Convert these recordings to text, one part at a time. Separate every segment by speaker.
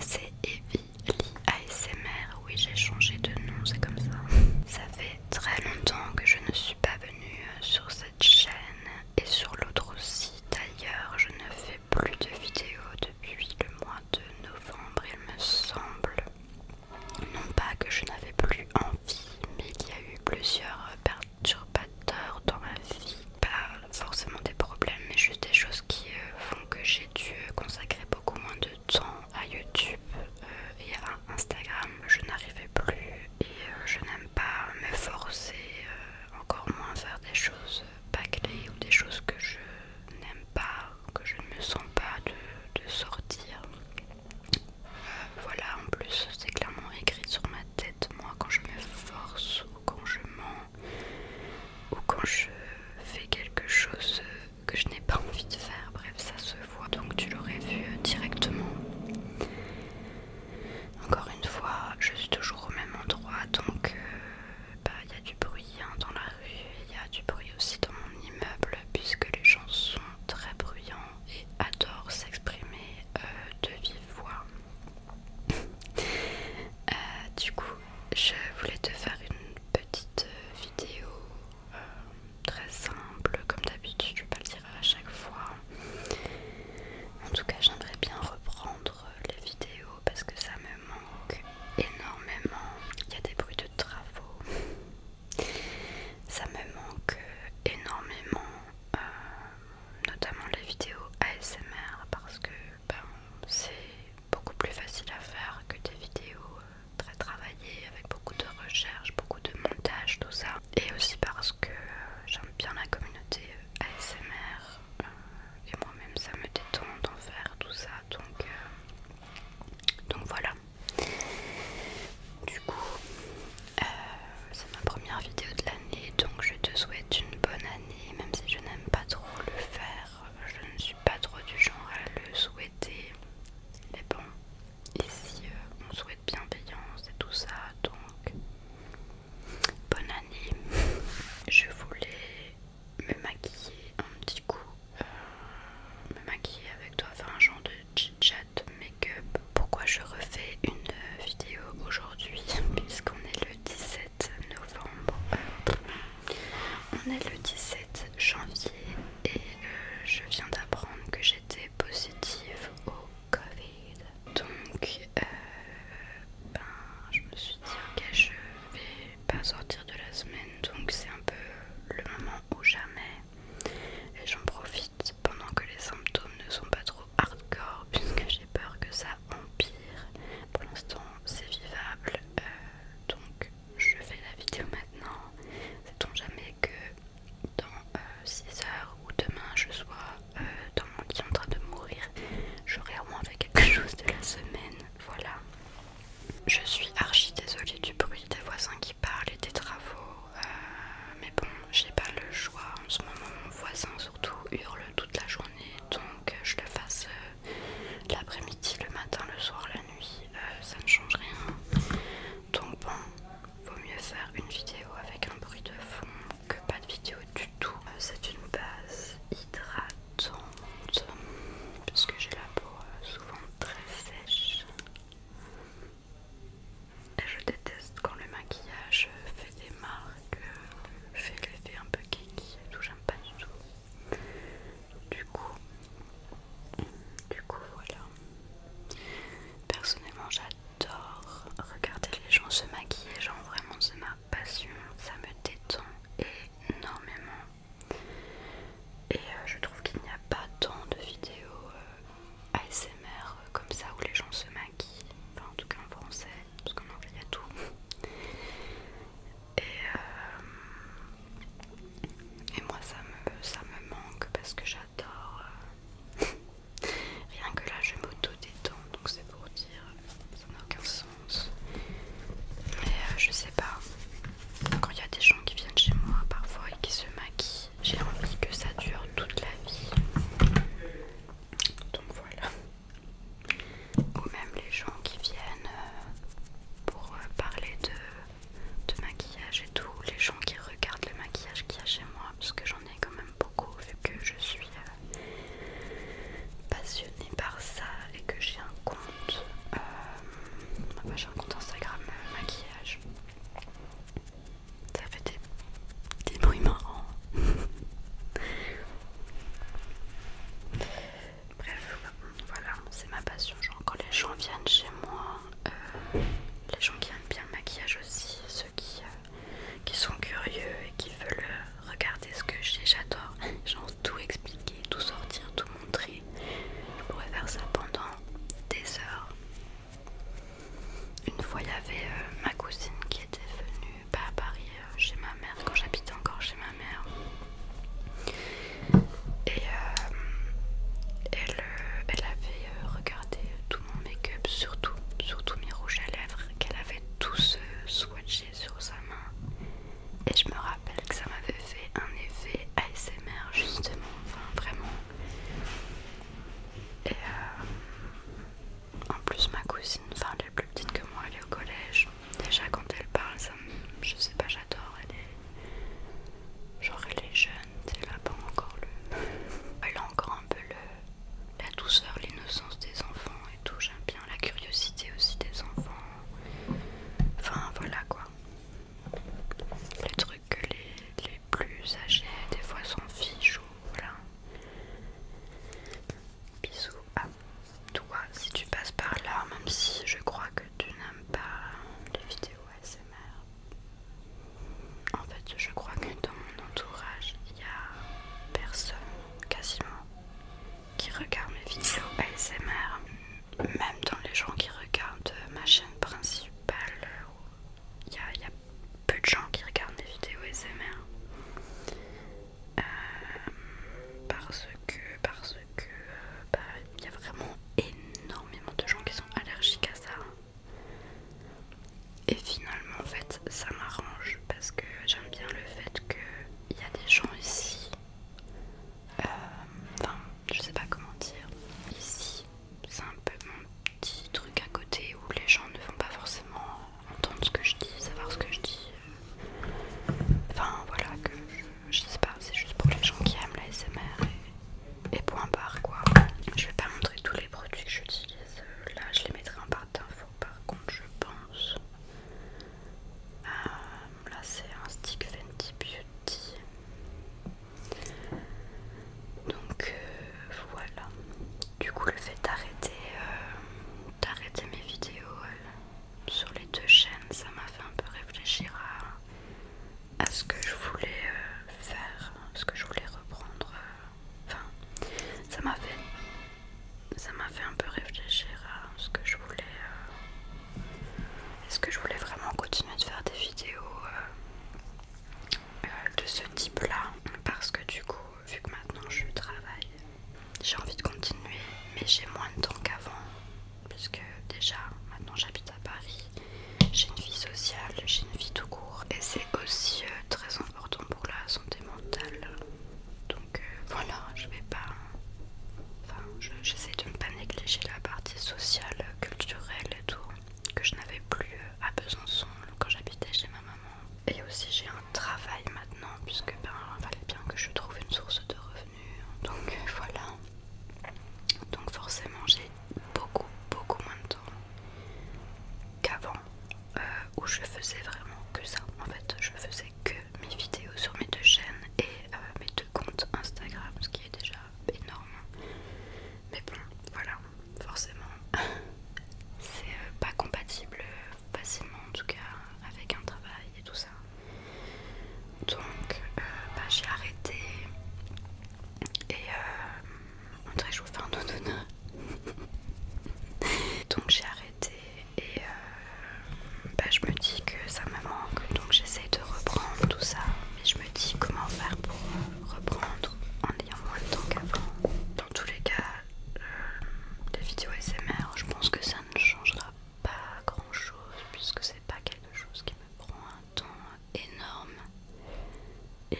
Speaker 1: c'est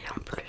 Speaker 1: et en plus.